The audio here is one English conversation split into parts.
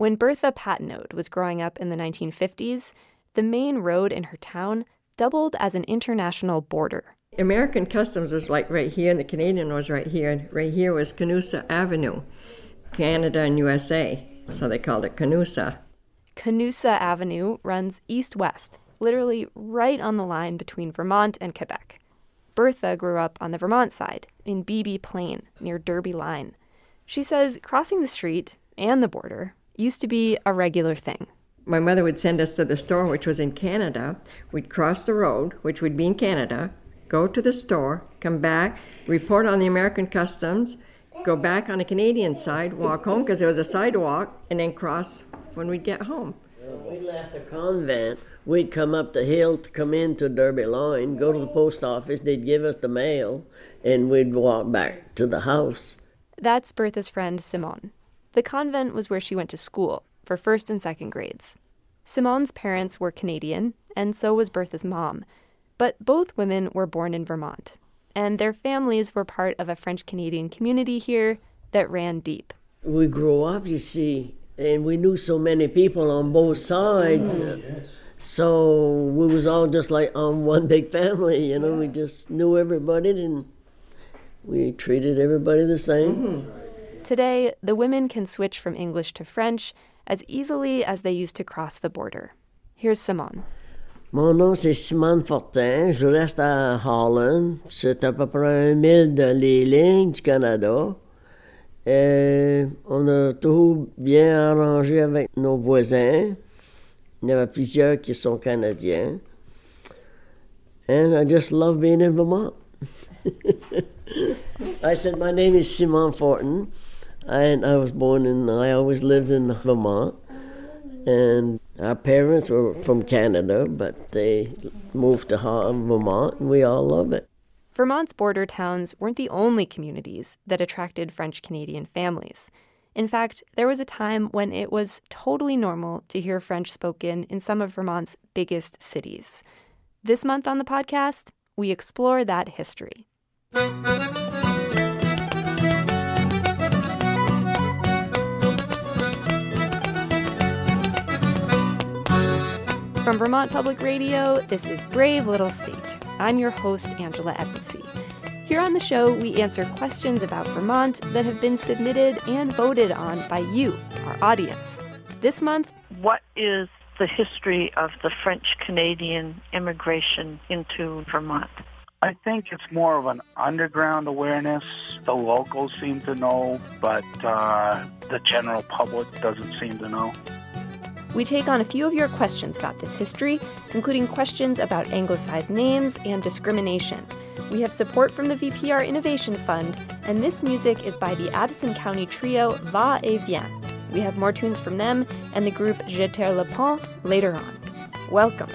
When Bertha Patenaude was growing up in the 1950s, the main road in her town doubled as an international border. American Customs was like right here, and the Canadian was right here. And right here was Canusa Avenue, Canada and USA. So they called it Canusa. Canusa Avenue runs east west, literally right on the line between Vermont and Quebec. Bertha grew up on the Vermont side, in Beebe Plain, near Derby Line. She says crossing the street and the border used to be a regular thing. My mother would send us to the store, which was in Canada. We'd cross the road, which would be in Canada, go to the store, come back, report on the American customs, go back on the Canadian side, walk home because there was a sidewalk, and then cross when we'd get home. We left the convent. We'd come up the hill to come into Derby Line, go to the post office. They'd give us the mail, and we'd walk back to the house. That's Bertha's friend Simone. The convent was where she went to school for first and second grades. Simone's parents were Canadian, and so was Bertha's mom. But both women were born in Vermont, and their families were part of a French Canadian community here that ran deep. We grew up, you see, and we knew so many people on both sides. Oh, yes. So we was all just like on um, one big family, you know. We just knew everybody and we treated everybody the same. Mm-hmm. Today, the women can switch from English to French as easily as they used to cross the border. Here's Simone. Mon nom c'est Simone Fortin, je reste à Holland. C'est à peu près un mille de les lignes du Canada. Et on a tout bien arrangé avec nos voisins. Il y en avait plusieurs qui sont canadiens. And I just love being in Vermont. I said, My name is Simone Fortin, and I was born in, I always lived in Vermont. And our parents were from Canada, but they moved to Vermont, and we all love it. Vermont's border towns weren't the only communities that attracted French Canadian families. In fact, there was a time when it was totally normal to hear French spoken in some of Vermont's biggest cities. This month on the podcast, we explore that history. From Vermont Public Radio, this is Brave Little State. I'm your host, Angela Evancie. Here on the show, we answer questions about Vermont that have been submitted and voted on by you, our audience. This month, what is the history of the French Canadian immigration into Vermont? I think it's more of an underground awareness. The locals seem to know, but uh, the general public doesn't seem to know. We take on a few of your questions about this history, including questions about anglicized names and discrimination. We have support from the VPR Innovation Fund, and this music is by the Addison County trio Va et Vient. We have more tunes from them and the group Jeter Le Pont later on. Welcome.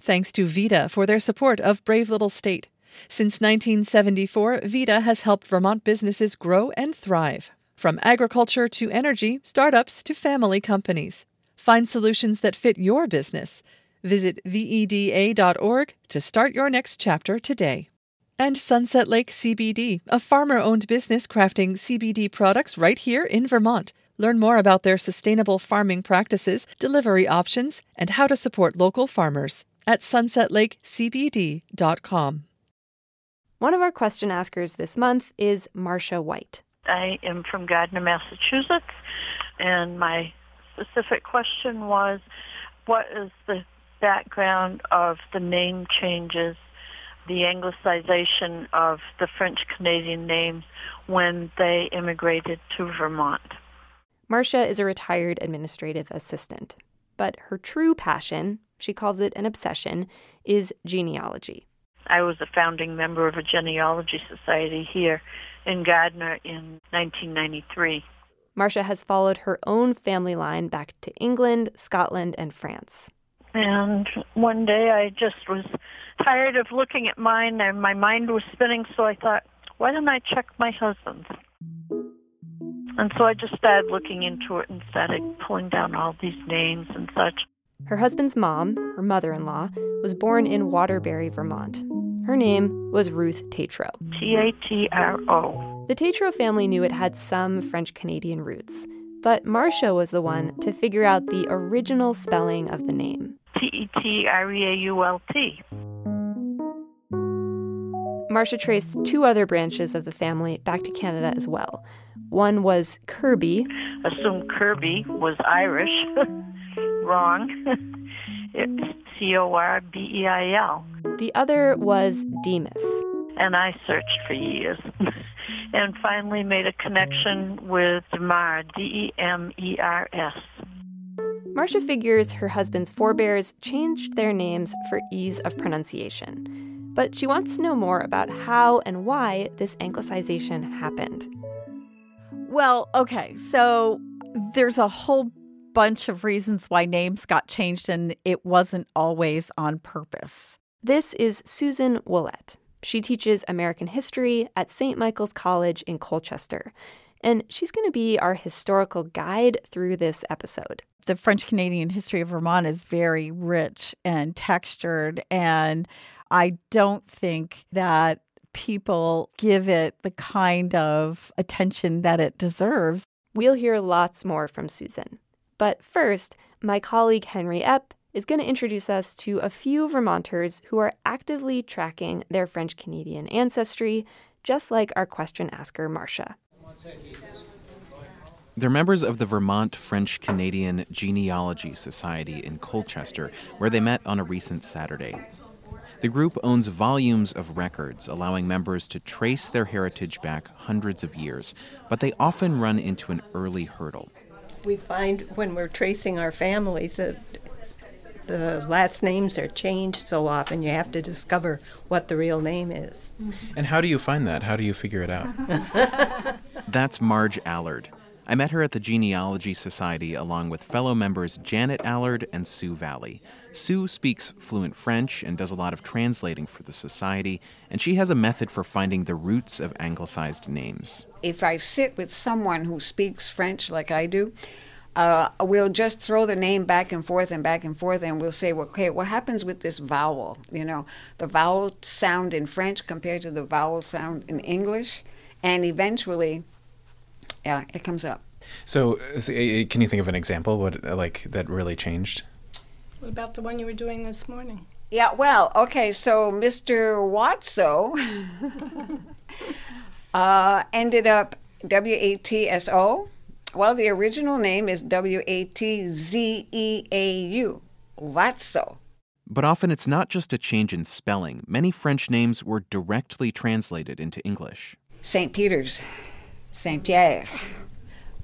Thanks to VEDA for their support of Brave Little State. Since 1974, VEDA has helped Vermont businesses grow and thrive. From agriculture to energy, startups to family companies. Find solutions that fit your business. Visit VEDA.org to start your next chapter today. And Sunset Lake CBD, a farmer owned business crafting CBD products right here in Vermont. Learn more about their sustainable farming practices, delivery options, and how to support local farmers at sunsetlakecbd.com. One of our question askers this month is Marcia White. I am from Gardner, Massachusetts, and my specific question was, what is the background of the name changes, the anglicization of the French Canadian names when they immigrated to Vermont? Marcia is a retired administrative assistant, but her true passion, she calls it an obsession, is genealogy. I was a founding member of a genealogy society here in Gardner in 1993. Marcia has followed her own family line back to England, Scotland, and France. And one day I just was tired of looking at mine and my mind was spinning, so I thought, why don't I check my husband's? And so I just started looking into it and started pulling down all these names and such. Her husband's mom, her mother in law, was born in Waterbury, Vermont. Her name was Ruth Tatro. T A T R O. The Tatro family knew it had some French Canadian roots, but Marcia was the one to figure out the original spelling of the name. T E T R E A U L T. Marcia traced two other branches of the family back to Canada as well. One was Kirby. Assumed Kirby was Irish. Wrong. it's C O R B E I L. The other was Demas. And I searched for years and finally made a connection with Demar, D E M E R S. Marcia figures her husband's forebears changed their names for ease of pronunciation. But she wants to know more about how and why this anglicization happened. Well, okay, so there's a whole bunch of reasons why names got changed, and it wasn't always on purpose. This is Susan Ouellette. She teaches American history at St. Michael's College in Colchester, and she's going to be our historical guide through this episode. The French Canadian history of Vermont is very rich and textured, and I don't think that people give it the kind of attention that it deserves. We'll hear lots more from Susan. But first, my colleague Henry Epp is going to introduce us to a few Vermonters who are actively tracking their French Canadian ancestry, just like our question asker, Marcia. They're members of the Vermont French Canadian Genealogy Society in Colchester, where they met on a recent Saturday. The group owns volumes of records, allowing members to trace their heritage back hundreds of years, but they often run into an early hurdle. We find when we're tracing our families that the last names are changed so often, you have to discover what the real name is. And how do you find that? How do you figure it out? That's Marge Allard. I met her at the Genealogy Society along with fellow members Janet Allard and Sue Valley. Sue speaks fluent French and does a lot of translating for the Society, and she has a method for finding the roots of anglicized names. If I sit with someone who speaks French like I do, uh, we'll just throw the name back and forth and back and forth, and we'll say, well, okay, what happens with this vowel? You know, the vowel sound in French compared to the vowel sound in English, and eventually, yeah, it comes up. So, can you think of an example what like that really changed? What about the one you were doing this morning? Yeah, well, okay, so Mr. Watso uh, ended up W A T S O. Well, the original name is W A T Z E A U, Watso. But often it's not just a change in spelling. Many French names were directly translated into English. St. Peter's, St. Pierre.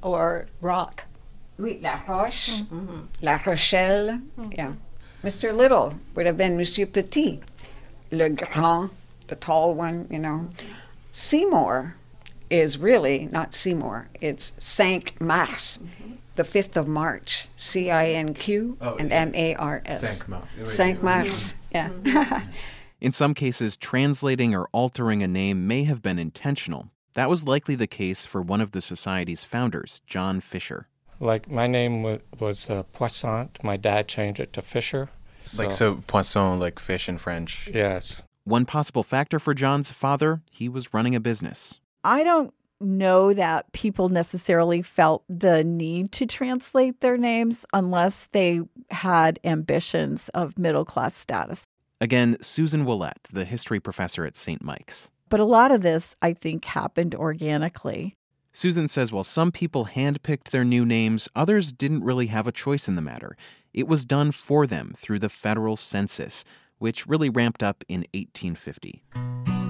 Or Rock. Oui, La Roche, mm-hmm. La Rochelle. Mm-hmm. Yeah. Mr. Little would have been Monsieur Petit. Le Grand, the tall one, you know. Seymour is really not Seymour, it's Cinq Mars, mm-hmm. the 5th of March. C I N Q oh, and M A R S. Cinq Mars. Cinq yeah. In some cases, translating or altering a name may have been intentional. That was likely the case for one of the society's founders, John Fisher. Like my name was, was uh, Poissant. My dad changed it to Fisher. So. Like so, poisson, like fish in French. Yes. One possible factor for John's father, he was running a business. I don't know that people necessarily felt the need to translate their names unless they had ambitions of middle class status. Again, Susan Ouellette, the history professor at St. Mike's. But a lot of this, I think, happened organically. Susan says while some people handpicked their new names, others didn't really have a choice in the matter. It was done for them through the federal census, which really ramped up in 1850.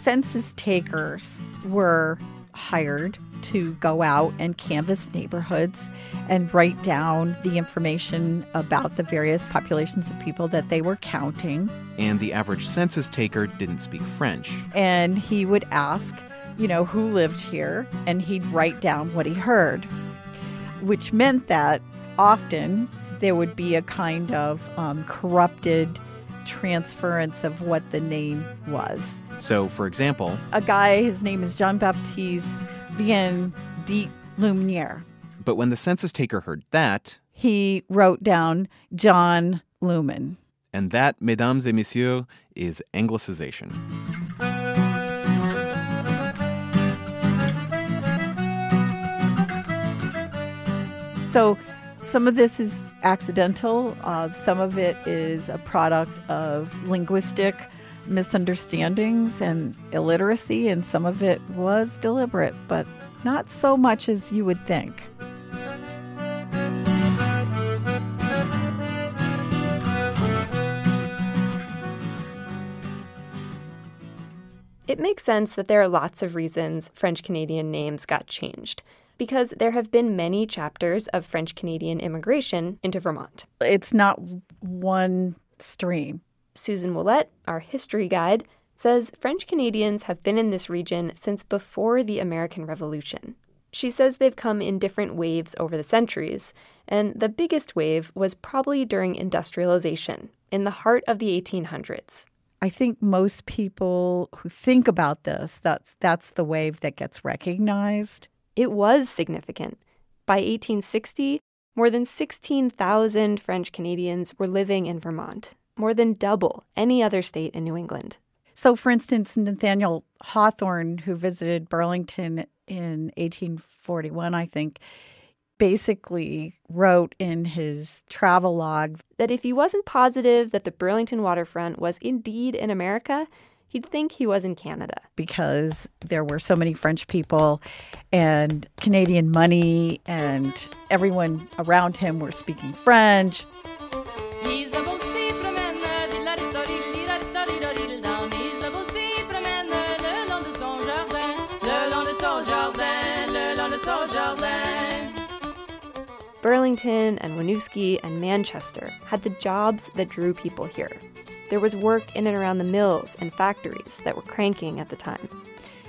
Census takers were hired to go out and canvass neighborhoods and write down the information about the various populations of people that they were counting. And the average census taker didn't speak French. And he would ask you know, who lived here, and he'd write down what he heard, which meant that often there would be a kind of um, corrupted transference of what the name was. So, for example, A guy, his name is Jean Baptiste Vien de Lumiere. but when the census taker heard that, He wrote down John Lumen. and that, mesdames et messieurs, is anglicization. So some of this is accidental, uh, some of it is a product of linguistic misunderstandings and illiteracy, and some of it was deliberate, but not so much as you would think. It makes sense that there are lots of reasons French Canadian names got changed, because there have been many chapters of French Canadian immigration into Vermont. It's not one stream. Susan Ouellette, our history guide, says French Canadians have been in this region since before the American Revolution. She says they've come in different waves over the centuries, and the biggest wave was probably during industrialization, in the heart of the 1800s. I think most people who think about this, that's that's the wave that gets recognized. It was significant. By 1860, more than 16,000 French Canadians were living in Vermont, more than double any other state in New England. So, for instance, Nathaniel Hawthorne, who visited Burlington in 1841, I think, basically wrote in his travel log that if he wasn't positive that the Burlington waterfront was indeed in America, he'd think he was in Canada. because there were so many French people and Canadian money, and everyone around him were speaking French. Burlington and Winooski and Manchester had the jobs that drew people here. There was work in and around the mills and factories that were cranking at the time.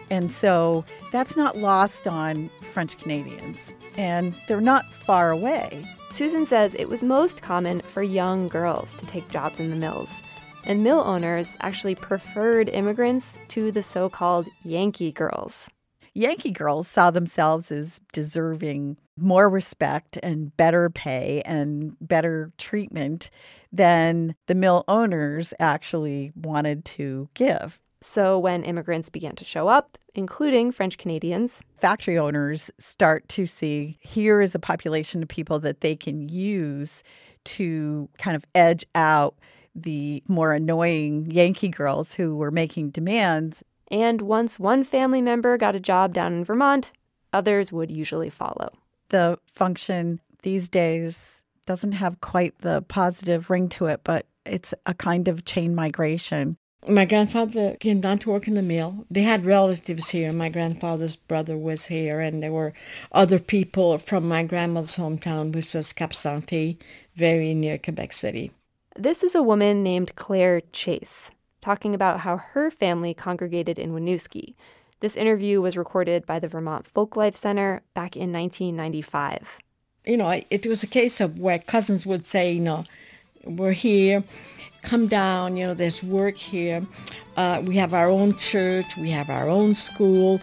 And so that's not lost on French Canadians, and they're not far away. Susan says it was most common for young girls to take jobs in the mills, and mill owners actually preferred immigrants to the so called Yankee girls. Yankee girls saw themselves as deserving more respect and better pay and better treatment than the mill owners actually wanted to give. So when immigrants began to show up, including French Canadians, Factory owners start to see here is a population of people that they can use to kind of edge out the more annoying Yankee girls who were making demands. and once one family member got a job down in Vermont, others would usually follow. The function these days doesn't have quite the positive ring to it, but it's a kind of chain migration. My grandfather came down to work in the mill. They had relatives here. My grandfather's brother was here, and there were other people from my grandmother's hometown, which was Cap Santé, very near Quebec City. This is a woman named Claire Chase talking about how her family congregated in Winooski. This interview was recorded by the Vermont Folklife Center back in 1995. You know, it was a case of where cousins would say, you know, we're here, come down, you know, there's work here. Uh, we have our own church, we have our own school.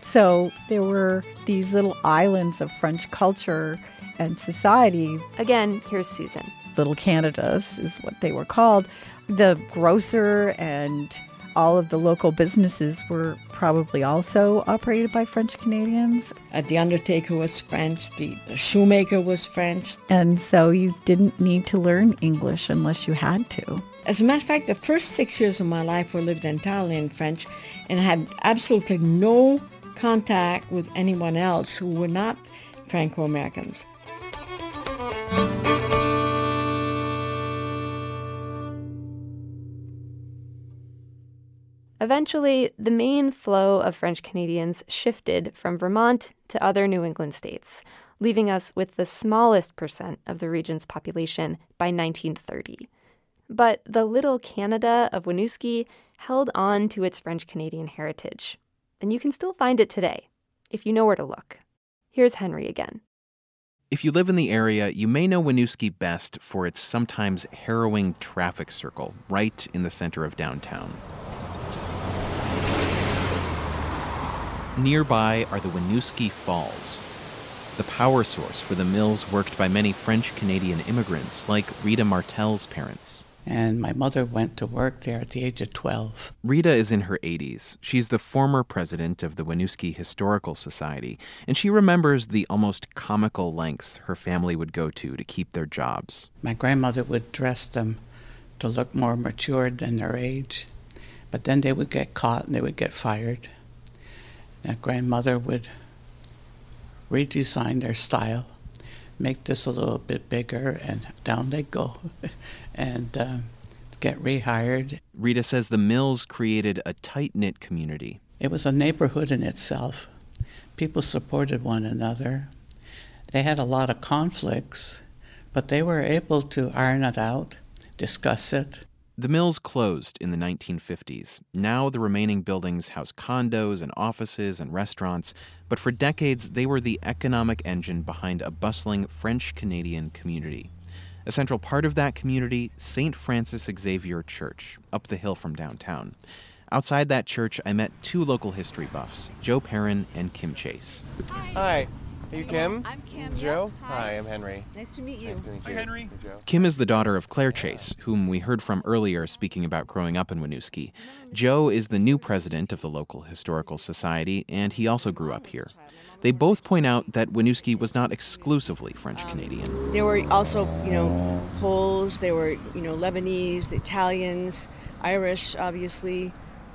So there were these little islands of French culture and society. Again, here's Susan. Little Canadas is what they were called. The grocer and all of the local businesses were probably also operated by French Canadians. Uh, the undertaker was French, the shoemaker was French. And so you didn't need to learn English unless you had to. As a matter of fact, the first six years of my life were lived entirely in French and had absolutely no contact with anyone else who were not Franco Eventually, the main flow of French Canadians shifted from Vermont to other New England states, leaving us with the smallest percent of the region's population by 1930. But the little Canada of Winooski held on to its French Canadian heritage. and you can still find it today, if you know where to look. Here's Henry again. If you live in the area, you may know Winooski best for its sometimes harrowing traffic circle right in the center of downtown. Nearby are the Winooski Falls, the power source for the mills worked by many French Canadian immigrants like Rita Martel's parents. And my mother went to work there at the age of 12. Rita is in her 80s. She's the former president of the Winooski Historical Society, and she remembers the almost comical lengths her family would go to to keep their jobs. My grandmother would dress them to look more mature than their age, but then they would get caught and they would get fired. My grandmother would redesign their style, make this a little bit bigger, and down they go. and uh, get rehired. Rita says the mills created a tight knit community. It was a neighborhood in itself. People supported one another. They had a lot of conflicts, but they were able to iron it out, discuss it. The mills closed in the 1950s. Now the remaining buildings house condos and offices and restaurants, but for decades they were the economic engine behind a bustling French Canadian community. A central part of that community, St. Francis Xavier Church, up the hill from downtown. Outside that church, I met two local history buffs, Joe Perrin and Kim Chase. Hi. Are you Kim? I'm Kim. Joe? Yeah. Hi. Hi, I'm Henry. Nice to meet you. Nice to meet you. Hi, Henry. Joe. Kim is the daughter of Claire Chase, whom we heard from earlier speaking about growing up in Winooski. Joe is the new president of the local historical society, and he also grew up here. They both point out that Winooski was not exclusively French Canadian. There were also, you know, Poles. There were, you know, Lebanese, the Italians, Irish, obviously.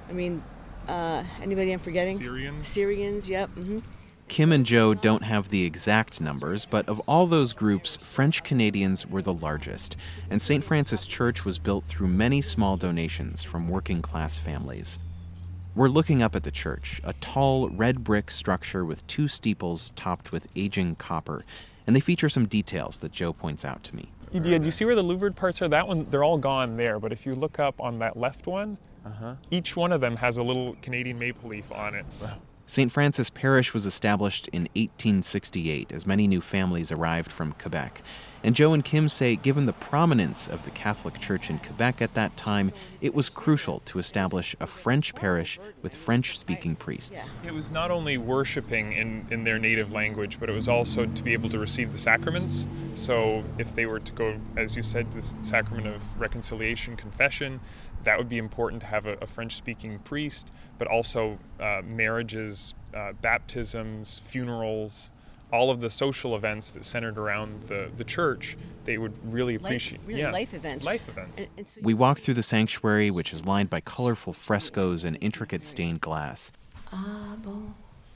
I mean, uh, anybody I'm forgetting? Syrians. Syrians. Yep. hmm Kim and Joe don't have the exact numbers, but of all those groups, French Canadians were the largest, and St. Francis Church was built through many small donations from working class families. We're looking up at the church, a tall red brick structure with two steeples topped with aging copper, and they feature some details that Joe points out to me. Yeah, do you see where the louvered parts are? That one, they're all gone there. But if you look up on that left one, uh-huh. each one of them has a little Canadian maple leaf on it. St. Francis Parish was established in 1868 as many new families arrived from Quebec. And Joe and Kim say, given the prominence of the Catholic Church in Quebec at that time, it was crucial to establish a French parish with French speaking priests. It was not only worshiping in, in their native language, but it was also to be able to receive the sacraments. So if they were to go, as you said, the sacrament of reconciliation, confession, that would be important to have a, a French speaking priest, but also uh, marriages, uh, baptisms, funerals, all of the social events that centered around the, the church, they would really appreciate. Life, really yeah, life events. Life events. And, and so We walk through the sanctuary, which is lined by colorful frescoes and intricate stained glass. Ah, bon.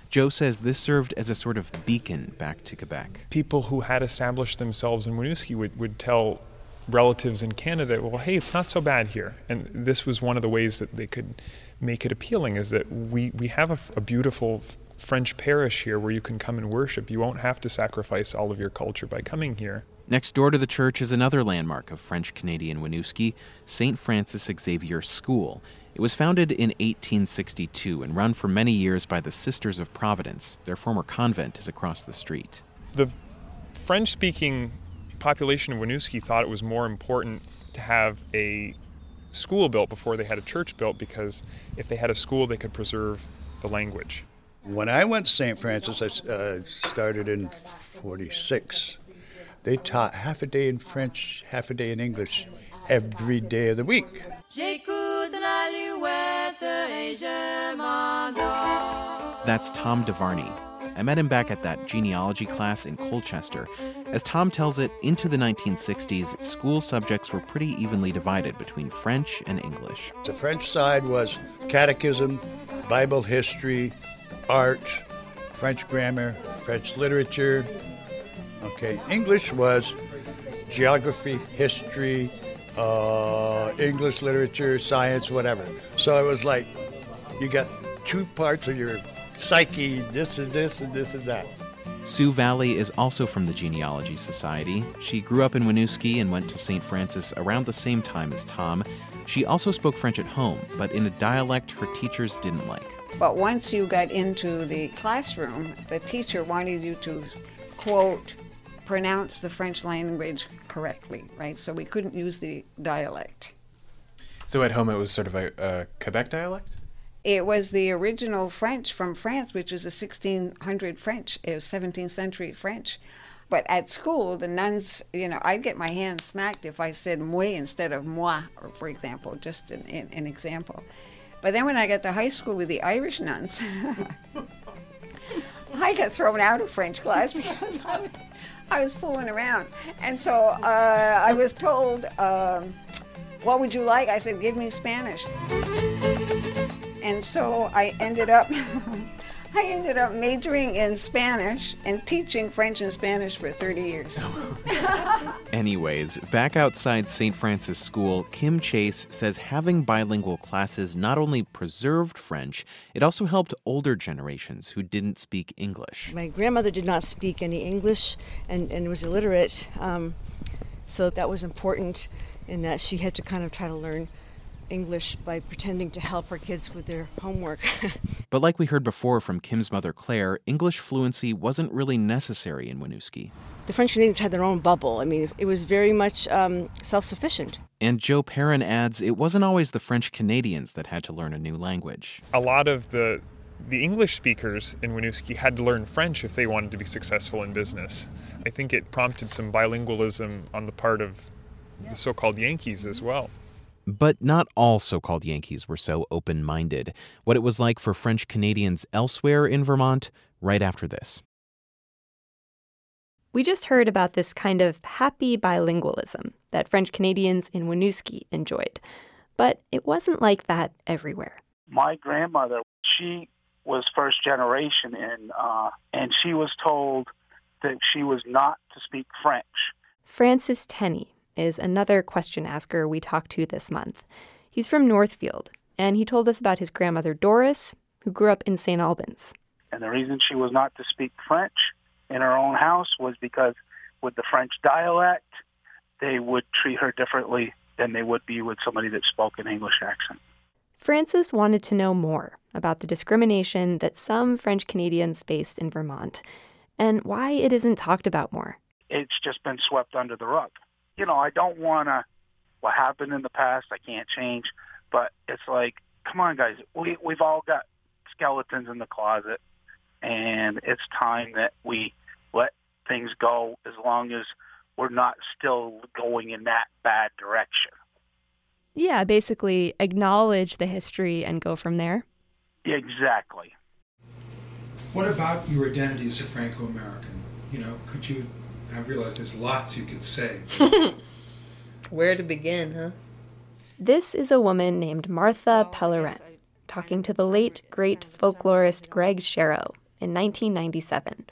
Joe says this served as a sort of beacon back to Quebec. People who had established themselves in Winooski would, would tell relatives in Canada, well, hey, it's not so bad here. And this was one of the ways that they could make it appealing is that we, we have a, a beautiful French parish here where you can come and worship. You won't have to sacrifice all of your culture by coming here. Next door to the church is another landmark of French Canadian Winooski, St. Francis Xavier School. It was founded in 1862 and run for many years by the Sisters of Providence. Their former convent is across the street. The French speaking population of Winooski thought it was more important to have a school built before they had a church built because if they had a school, they could preserve the language. When I went to St. Francis, I uh, started in 46. They taught half a day in French, half a day in English every day of the week. J'écoute l'alouette et je m'endors. That's Tom DeVarney. I met him back at that genealogy class in Colchester. As Tom tells it, into the 1960s, school subjects were pretty evenly divided between French and English. The French side was catechism, Bible history, art, French grammar, French literature. Okay, English was geography, history, uh, English literature, science, whatever. So it was like you got two parts of your psyche. This is this and this is that. Sue Valley is also from the Genealogy Society. She grew up in Winooski and went to St. Francis around the same time as Tom. She also spoke French at home, but in a dialect her teachers didn't like. But once you got into the classroom, the teacher wanted you to quote, pronounce the French language correctly, right? So we couldn't use the dialect. So at home it was sort of a, a Quebec dialect? It was the original French from France, which was a 1600 French. It was 17th century French. But at school, the nuns, you know, I'd get my hand smacked if I said moi instead of moi, or for example, just an, an, an example. But then when I got to high school with the Irish nuns, I got thrown out of French class because I, was- I was fooling around. And so uh, I was told, um, What would you like? I said, Give me Spanish. And so I ended up. I ended up majoring in Spanish and teaching French and Spanish for 30 years. Anyways, back outside St. Francis School, Kim Chase says having bilingual classes not only preserved French, it also helped older generations who didn't speak English. My grandmother did not speak any English and, and was illiterate, um, so that was important in that she had to kind of try to learn English by pretending to help her kids with their homework. But like we heard before from Kim's mother Claire, English fluency wasn't really necessary in Winooski. the French Canadians had their own bubble. I mean, it was very much um, self sufficient. And Joe Perrin adds it wasn't always the French Canadians that had to learn a new language. A lot of the the English speakers in Winooski had to learn French if they wanted to be successful in business. I think it prompted some bilingualism on the part of the so-called Yankees as well. But not all so called Yankees were so open minded. What it was like for French Canadians elsewhere in Vermont right after this. We just heard about this kind of happy bilingualism that French Canadians in Winooski enjoyed. But it wasn't like that everywhere. my grandmother, she was first generation in, uh, and she was told that she was not to speak French. Francis Tenney is another question asker we talked to this month. He's from Northfield, and he told us about his grandmother Doris, who grew up in St. Albans. And the reason she was not to speak French in her own house was because with the French dialect, they would treat her differently than they would be with somebody that spoke an English accent. Francis wanted to know more about the discrimination that some French Canadians faced in Vermont and why it isn't talked about more. It's just been swept under the rug. You know, I don't want to, what happened in the past, I can't change, but it's like, come on, guys, we, we've all got skeletons in the closet, and it's time that we let things go as long as we're not still going in that bad direction. Yeah, basically acknowledge the history and go from there. Exactly. What about your identity as a Franco-American? You know, could you? I realize there's lots you could say. Where to begin, huh? This is a woman named Martha Pellerin talking to the late, great folklorist Greg Sharrow in 1997.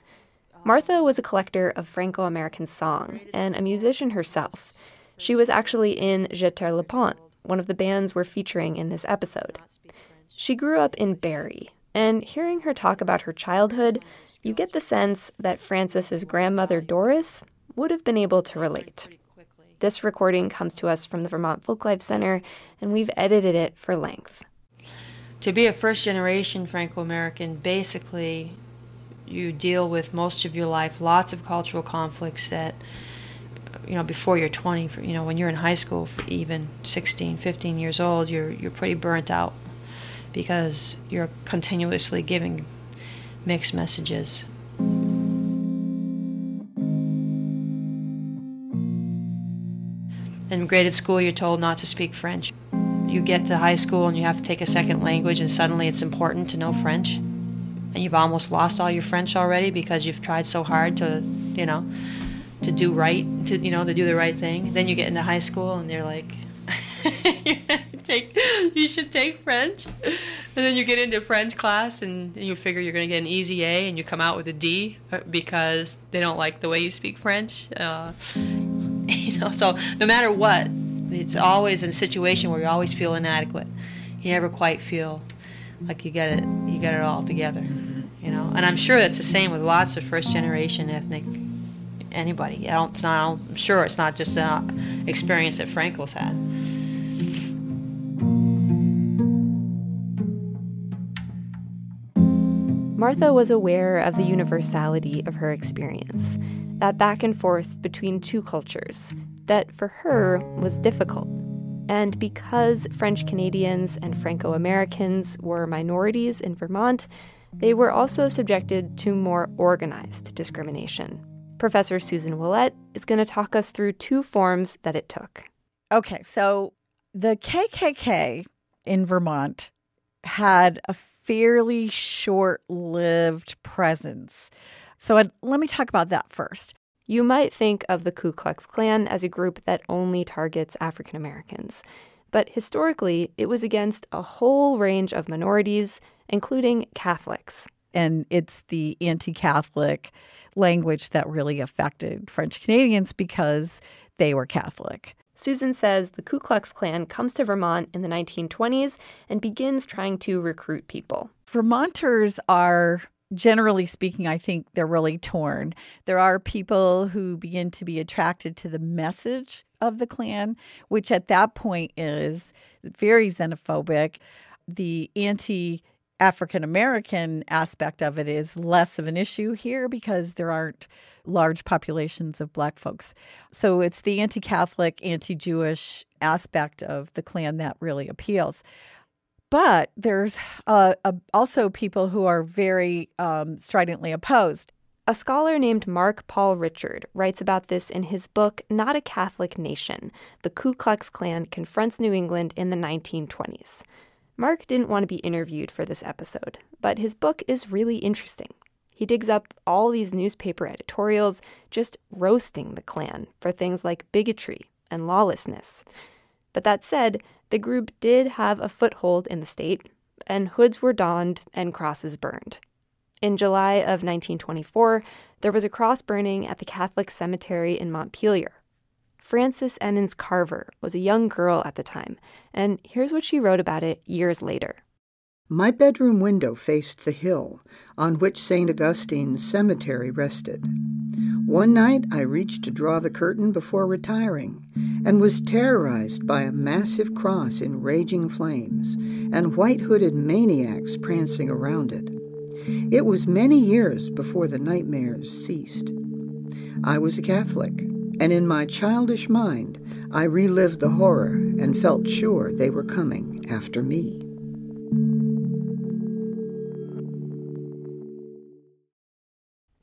Martha was a collector of Franco American song and a musician herself. She was actually in Jeter Le Pont, one of the bands we're featuring in this episode. She grew up in Barre, and hearing her talk about her childhood, you get the sense that Frances's grandmother Doris would have been able to relate. This recording comes to us from the Vermont Folklife Center, and we've edited it for length. To be a first generation Franco American, basically, you deal with most of your life lots of cultural conflicts that, you know, before you're 20, you know, when you're in high school, even 16, 15 years old, you're, you're pretty burnt out because you're continuously giving mixed messages. In grade school, you're told not to speak French. You get to high school and you have to take a second language, and suddenly it's important to know French. And you've almost lost all your French already because you've tried so hard to, you know, to do right, to you know, to do the right thing. Then you get into high school and they're like, take, you should take French. And then you get into French class and you figure you're going to get an easy A and you come out with a D uh, because they don't like the way you speak French. Uh, you know, so no matter what, it's always in a situation where you always feel inadequate. You never quite feel like you get it, you get it all together. You know, and I'm sure that's the same with lots of first generation ethnic anybody. I don't, I am sure it's not just an experience that Francos had. Martha was aware of the universality of her experience, that back and forth between two cultures, that for her was difficult. And because French Canadians and Franco Americans were minorities in Vermont, they were also subjected to more organized discrimination. Professor Susan Ouellette is going to talk us through two forms that it took. Okay, so the KKK in Vermont had a fairly short lived presence. So I'd, let me talk about that first. You might think of the Ku Klux Klan as a group that only targets African Americans. But historically, it was against a whole range of minorities, including Catholics. And it's the anti Catholic language that really affected French Canadians because they were Catholic. Susan says the Ku Klux Klan comes to Vermont in the 1920s and begins trying to recruit people. Vermonters are generally speaking, I think they're really torn. There are people who begin to be attracted to the message of the Klan, which at that point is very xenophobic. The anti African American aspect of it is less of an issue here because there aren't large populations of black folks. So it's the anti Catholic, anti Jewish aspect of the Klan that really appeals. But there's uh, uh, also people who are very um, stridently opposed. A scholar named Mark Paul Richard writes about this in his book, Not a Catholic Nation The Ku Klux Klan Confronts New England in the 1920s. Mark didn't want to be interviewed for this episode, but his book is really interesting. He digs up all these newspaper editorials just roasting the Klan for things like bigotry and lawlessness. But that said, the group did have a foothold in the state, and hoods were donned and crosses burned. In July of 1924, there was a cross burning at the Catholic cemetery in Montpelier. Frances Emmons Carver was a young girl at the time, and here's what she wrote about it years later. My bedroom window faced the hill on which St. Augustine's cemetery rested. One night I reached to draw the curtain before retiring and was terrorized by a massive cross in raging flames and white hooded maniacs prancing around it. It was many years before the nightmares ceased. I was a Catholic, and in my childish mind I relived the horror and felt sure they were coming after me.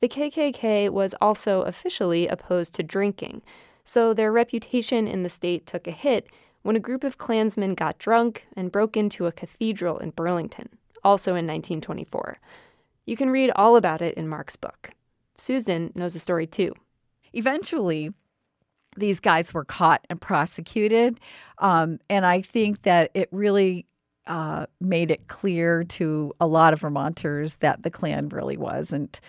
The KKK was also officially opposed to drinking, so their reputation in the state took a hit when a group of Klansmen got drunk and broke into a cathedral in Burlington, also in 1924. You can read all about it in Mark's book. Susan knows the story too. Eventually, these guys were caught and prosecuted. Um, and I think that it really uh, made it clear to a lot of Vermonters that the Klan really wasn't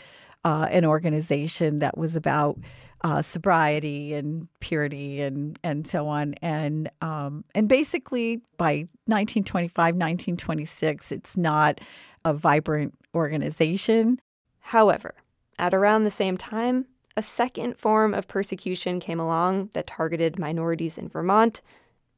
uh, an organization that was about uh, sobriety and purity and and so on. And um, and basically by 1925, 1926, it's not a vibrant organization. However, at around the same time, a second form of persecution came along that targeted minorities in Vermont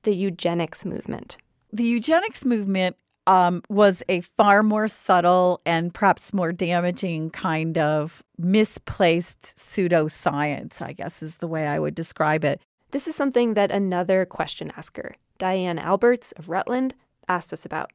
the eugenics movement. The eugenics movement um, was a far more subtle and perhaps more damaging kind of misplaced pseudoscience, I guess is the way I would describe it. This is something that another question asker, Diane Alberts of Rutland, asked us about.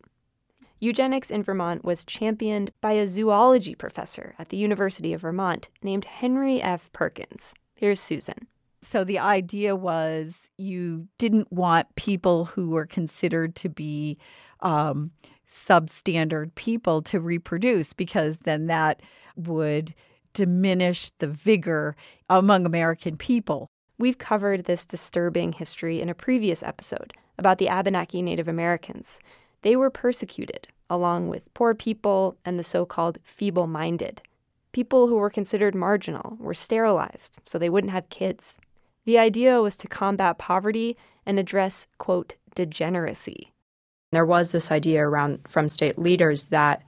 Eugenics in Vermont was championed by a zoology professor at the University of Vermont named Henry F. Perkins. Here's Susan. So the idea was you didn't want people who were considered to be um, substandard people to reproduce because then that would diminish the vigor among American people. We've covered this disturbing history in a previous episode about the Abenaki Native Americans. They were persecuted, along with poor people and the so called feeble minded. People who were considered marginal were sterilized so they wouldn't have kids. The idea was to combat poverty and address, quote, degeneracy. There was this idea around from state leaders that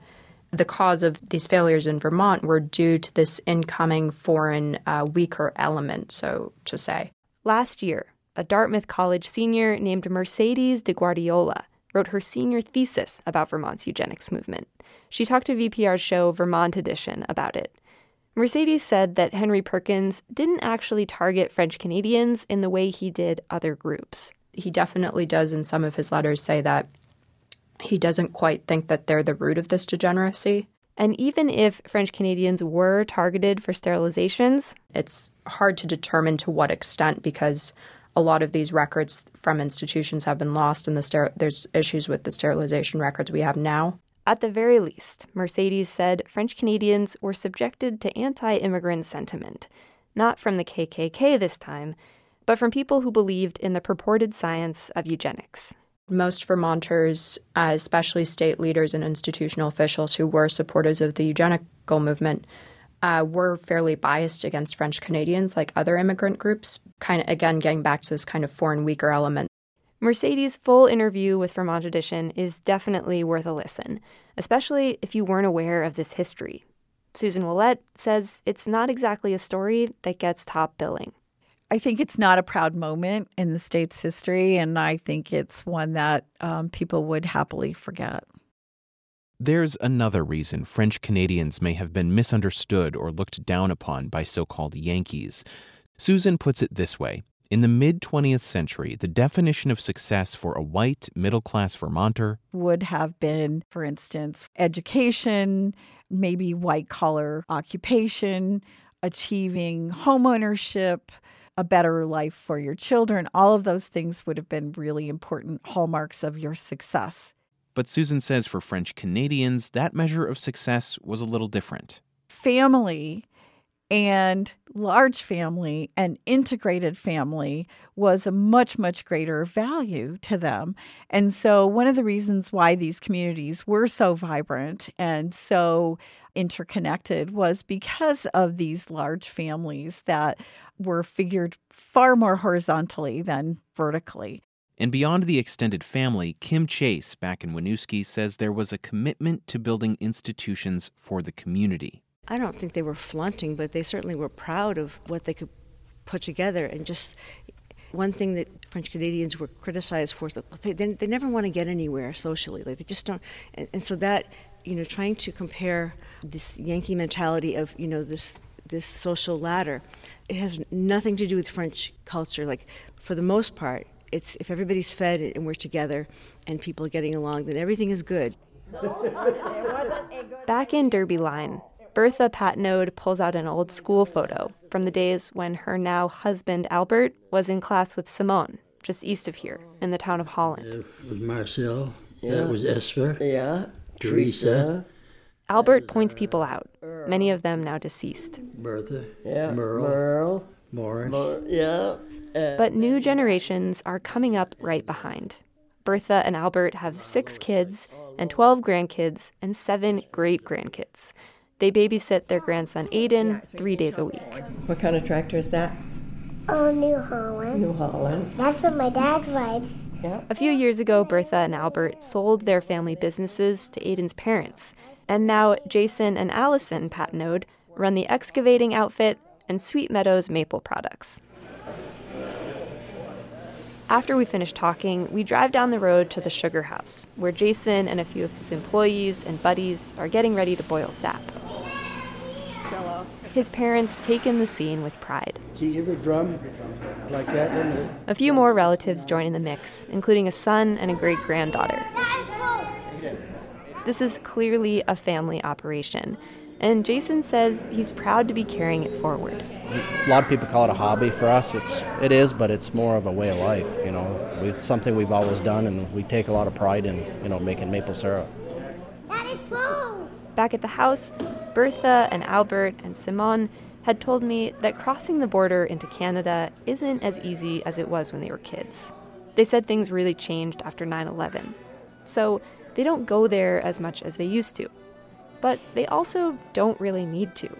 the cause of these failures in Vermont were due to this incoming foreign uh, weaker element, so to say. Last year, a Dartmouth College senior named Mercedes de Guardiola wrote her senior thesis about Vermont's eugenics movement. She talked to VPR's show Vermont Edition about it. Mercedes said that Henry Perkins didn't actually target French Canadians in the way he did other groups. He definitely does in some of his letters say that he doesn't quite think that they're the root of this degeneracy. And even if French Canadians were targeted for sterilizations, it's hard to determine to what extent because a lot of these records from institutions have been lost, and the ster- there's issues with the sterilization records we have now. At the very least, Mercedes said French Canadians were subjected to anti immigrant sentiment, not from the KKK this time, but from people who believed in the purported science of eugenics. Most Vermonters, uh, especially state leaders and institutional officials who were supporters of the eugenical movement, uh, were fairly biased against French Canadians, like other immigrant groups. Kind of, again, getting back to this kind of foreign weaker element. Mercedes' full interview with Vermont Edition is definitely worth a listen, especially if you weren't aware of this history. Susan Ouellette says it's not exactly a story that gets top billing. I think it's not a proud moment in the state's history, and I think it's one that um, people would happily forget. There's another reason French Canadians may have been misunderstood or looked down upon by so called Yankees. Susan puts it this way In the mid 20th century, the definition of success for a white, middle class Vermonter would have been, for instance, education, maybe white collar occupation, achieving homeownership, a better life for your children. All of those things would have been really important hallmarks of your success. But Susan says for French Canadians, that measure of success was a little different. Family and large family and integrated family was a much, much greater value to them. And so, one of the reasons why these communities were so vibrant and so interconnected was because of these large families that were figured far more horizontally than vertically. And beyond the extended family, Kim Chase back in Winooski says there was a commitment to building institutions for the community. I don't think they were flaunting, but they certainly were proud of what they could put together. And just one thing that French Canadians were criticized for is that they, they, they never want to get anywhere socially. Like they just don't. And, and so that, you know, trying to compare this Yankee mentality of, you know, this this social ladder, it has nothing to do with French culture. Like for the most part, it's if everybody's fed and we're together and people are getting along, then everything is good. Back in Derby Line, Bertha Patnode pulls out an old school photo from the days when her now husband Albert was in class with Simone, just east of here, in the town of Holland. It was Marcel. Yeah. That was Esther. Yeah. Teresa. Albert points people out, many of them now deceased. Bertha. Yeah. Merle. Merle. Morris. Mer- yeah. Uh, But new generations are coming up right behind. Bertha and Albert have six kids and 12 grandkids and seven great grandkids. They babysit their grandson Aiden three days a week. what kind of tractor is that? Oh, New Holland. New Holland. That's what my dad drives. Yeah. A few years ago, Bertha and Albert sold their family businesses to Aiden's parents, and now Jason and Allison Patnode run the excavating outfit and Sweet Meadows maple products. After we finish talking, we drive down the road to the sugar house, where Jason and a few of his employees and buddies are getting ready to boil sap. His parents take in the scene with pride. Do you ever drum like that? A few more relatives join in the mix, including a son and a great granddaughter. This is clearly a family operation, and Jason says he's proud to be carrying it forward. A lot of people call it a hobby. For us, it's it is, but it's more of a way of life. You know, we, it's something we've always done, and we take a lot of pride in you know making maple syrup. That is cool. Back at the house, Bertha and Albert and Simone had told me that crossing the border into Canada isn't as easy as it was when they were kids. They said things really changed after 9 11. So they don't go there as much as they used to. But they also don't really need to.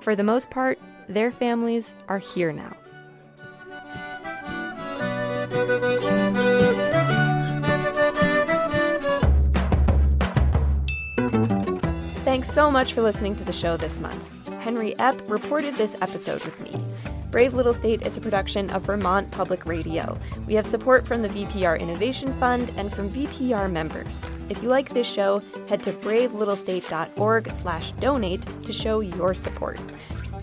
For the most part, their families are here now. Thanks so much for listening to the show this month. Henry Epp reported this episode with me. Brave Little State is a production of Vermont Public Radio. We have support from the VPR Innovation Fund and from VPR members. If you like this show, head to bravelittlestate.org/donate to show your support.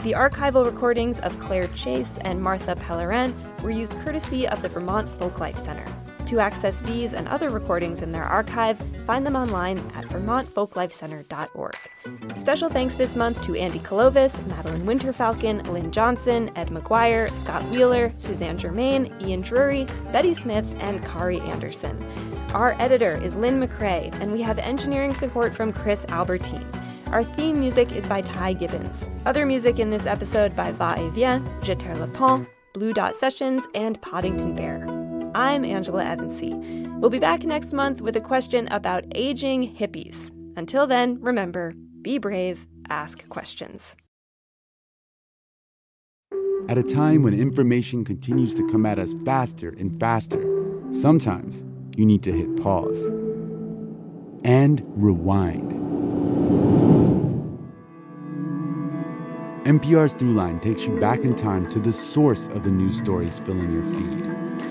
The archival recordings of Claire Chase and Martha Pellerin were used courtesy of the Vermont Folklife Center. To access these and other recordings in their archive, find them online at vermontfolklifecenter.org. Special thanks this month to Andy Kolovos, Madeline Winterfalcon, Lynn Johnson, Ed McGuire, Scott Wheeler, Suzanne Germain, Ian Drury, Betty Smith, and Kari Anderson. Our editor is Lynn McCrea, and we have engineering support from Chris Albertine. Our theme music is by Ty Gibbons. Other music in this episode by Va et Vient, Jeter Le Pont, Blue Dot Sessions, and Poddington Bear. I'm Angela Evancie. We'll be back next month with a question about aging hippies. Until then, remember be brave, ask questions. At a time when information continues to come at us faster and faster, sometimes you need to hit pause and rewind. NPR's Throughline takes you back in time to the source of the news stories filling your feed.